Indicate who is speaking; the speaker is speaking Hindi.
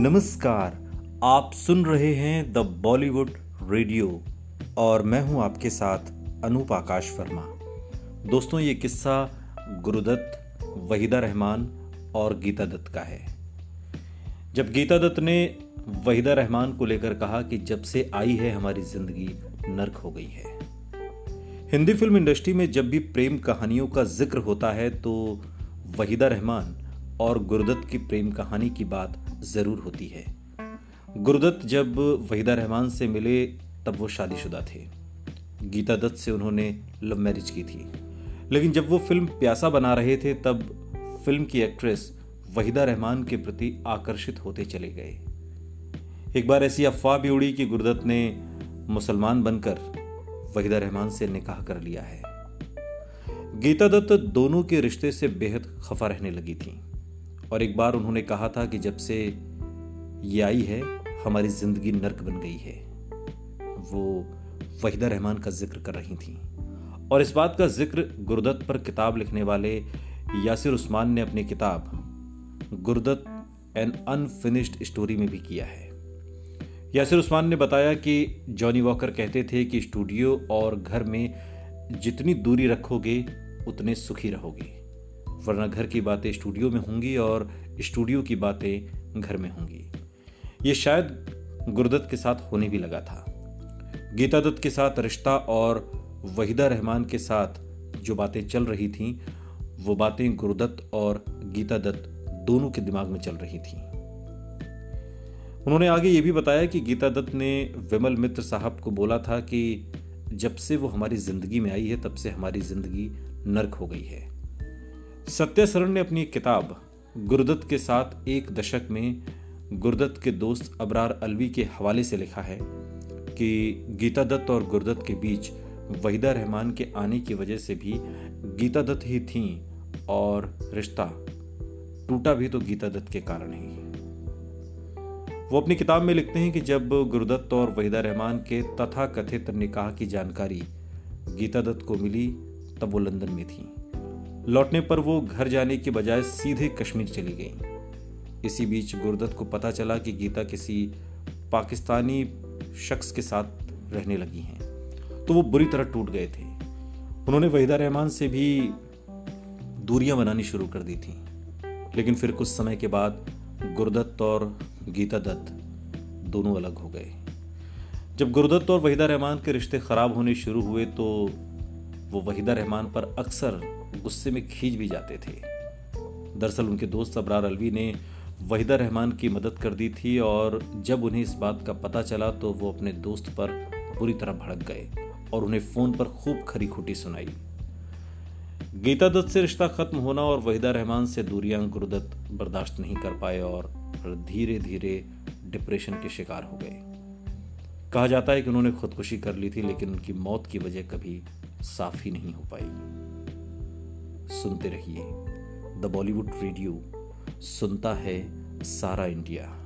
Speaker 1: नमस्कार, आप सुन रहे हैं द बॉलीवुड रेडियो और मैं हूँ आपके साथ अनूप आकाश वर्मा। दोस्तों, ये किस्सा गुरुदत्त, वहीदा रहमान और गीता दत्त का है। जब गीता दत्त ने वहीदा रहमान को लेकर कहा कि जब से आई है, हमारी ज़िंदगी नर्क हो गई है। हिंदी फ़िल्म इंडस्ट्री में जब भी प्रेम कहानियों का ज़िक्र होता है तो वहीदा रहमान और गुरुदत्त की प्रेम कहानी की बात ज़रूर होती है। गुरुदत्त जब वहीदा रहमान से मिले, तब वो शादीशुदा थे। गीता दत्त से उन्होंने लव मैरिज की थी। लेकिन जब वो फ़िल्म प्यासा बना रहे थे, तब फ़िल्म की एक्ट्रेस वहीदा रहमान के प्रति आकर्षित होते चले गए। एक बार ऐसी अफवाह भी उड़ी कि गुरुदत्त ने मुसलमान बनकर वहीदा रहमान से निकाह कर लिया है। गीता दत्त दोनों के रिश्ते से बेहद खफा रहने लगी थी। और एक बार उन्होंने कहा था कि जब से ये आई है, हमारी ज़िंदगी नर्क बन गई है। वो वहीदा रहमान का ज़िक्र कर रही थी। और इस बात का ज़िक्र गुरुदत्त पर किताब लिखने वाले यासिर उस्मान ने अपनी किताब गुरुदत्त एन अनफिनिश्ड स्टोरी में भी किया है। यासिर उस्मान ने बताया कि जॉनी वॉकर कहते थे कि स्टूडियो और घर में जितनी दूरी रखोगे, उतने सुखी रहोगे। वरना घर की बातें स्टूडियो में होंगी और स्टूडियो की बातें घर में होंगी। ये शायद गुरुदत्त के साथ होने भी लगा था। गीता दत्त के साथ रिश्ता और वहीदा रहमान के साथ जो बातें चल रही थीं, वो बातें गुरुदत्त और गीता दत्त दोनों के दिमाग में चल रही थीं। उन्होंने आगे ये भी बताया कि गीता दत्त ने विमल मित्र साहब को बोला था कि जब से वो हमारी ज़िंदगी में आई है, तब से हमारी ज़िंदगी नर्क हो गई है। सत्य सरन ने अपनी किताब गुरुदत्त के साथ एक दशक में गुरुदत्त के दोस्त अबरार अलवी के हवाले से लिखा है कि गीता दत्त और गुरुदत्त के बीच वहीदा रहमान के आने की वजह से भी गीता दत्त ही थी और रिश्ता टूटा भी तो गीता दत्त के कारण ही वो अपनी किताब में लिखते हैं कि जब गुरुदत्त और वहीदा रहमान के तथा कथित निकाह की जानकारी गीता दत्त को मिली, तब वो लंदन में थी। लौटने पर वो घर जाने के बजाय सीधे कश्मीर चली गई। इसी बीच गुरदत्त को पता चला कि गीता किसी पाकिस्तानी शख्स के साथ रहने लगी हैं। तो वो बुरी तरह टूट गए थे। उन्होंने वहीदा रहमान से भी दूरियाँ बनानी शुरू कर दी थी। लेकिन फिर कुछ समय के बाद गुरदत्त और गीता दत्त दोनों अलग हो गए। जब गुरदत्त और वहीदा रहमान के रिश्ते खराब होने शुरू हुए तो वो वहीदा रहमान पर अक्सर गुस्से में खींच भी जाते थे। दरअसल उनके दोस्त अबरार अलवी ने वहीदा रहमान की मदद कर दी थी और जब उन्हें इस बात का पता चला तो वो अपने दोस्त पर बुरी तरह भड़क गए और उन्हें फ़ोन पर खूब खरी खुटी सुनाई। गीता दत्त से रिश्ता खत्म होना और वहीदा रहमान से दूरियाँ गुरुदत्त बर्दाश्त नहीं कर पाए और धीरे धीरे डिप्रेशन के शिकार हो गए। कहा जाता है कि उन्होंने खुदकुशी कर ली थी, लेकिन उनकी मौत की वजह कभी साफ़ ही नहीं हो पाई। सुनते रहिए द बॉलीवुड रेडियो, सुनता है सारा इंडिया।